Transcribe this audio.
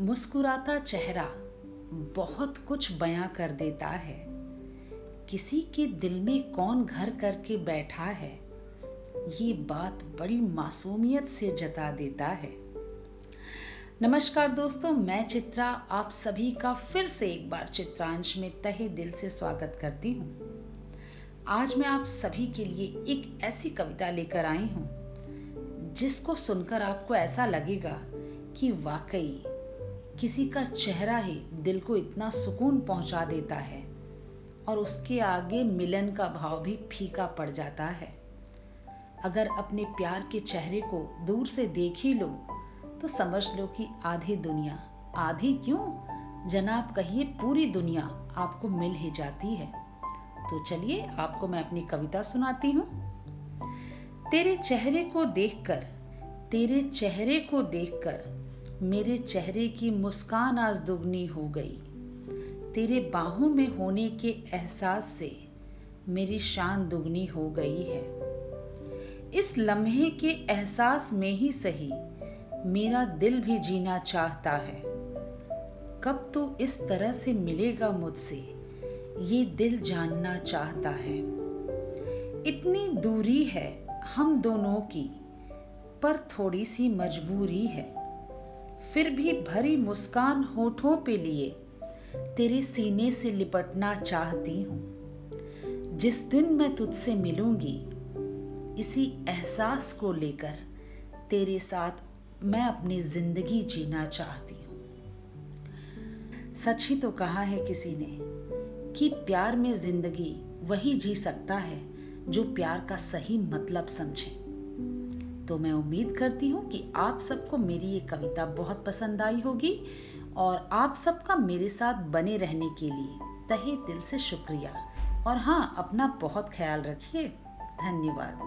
मुस्कुराता चेहरा बहुत कुछ बयां कर देता है। किसी के दिल में कौन घर करके बैठा है, ये बात बड़ी मासूमियत से जता देता है। नमस्कार दोस्तों, मैं चित्रा, आप सभी का फिर से एक बार चित्रांश में तहे दिल से स्वागत करती हूँ। आज मैं आप सभी के लिए एक ऐसी कविता लेकर आई हूँ, जिसको सुनकर आपको ऐसा लगेगा कि वाकई किसी का चेहरा ही दिल को इतना सुकून पहुँचा देता है और उसके आगे मिलन का भाव भी फीका पड़ जाता है। अगर अपने प्यार के चेहरे को दूर से देख ही लो तो समझ लो कि आधी दुनिया, आधी क्यों? जनाब, कहिए पूरी दुनिया आपको मिल ही जाती है। तो चलिए, आपको मैं अपनी कविता सुनाती हूँ। तेरे चेहरे को देखकर, तेरे चेहरे को देखकर मेरे चेहरे की मुस्कान आज दुगनी हो गई। तेरे बाहों में होने के एहसास से मेरी शान दुगनी हो गई है। इस लम्हे के एहसास में ही सही मेरा दिल भी जीना चाहता है। कब तो इस तरह से मिलेगा मुझसे, ये दिल जानना चाहता है। इतनी दूरी है हम दोनों की, पर थोड़ी सी मजबूरी है। फिर भी भरी मुस्कान होठों पे लिए, तेरे सीने से लिपटना चाहती हूँ। जिस दिन मैं तुझसे मिलूँगी, इसी एहसास को लेकर तेरे साथ मैं अपनी ज़िंदगी जीना चाहती हूँ। सच ही तो कहा है किसी ने कि प्यार में ज़िंदगी वही जी सकता है जो प्यार का सही मतलब समझे। तो मैं उम्मीद करती हूँ कि आप सबको मेरी ये कविता बहुत पसंद आई होगी और आप सबका मेरे साथ बने रहने के लिए तहे दिल से शुक्रिया। और हाँ अपना बहुत ख्याल रखिए। धन्यवाद।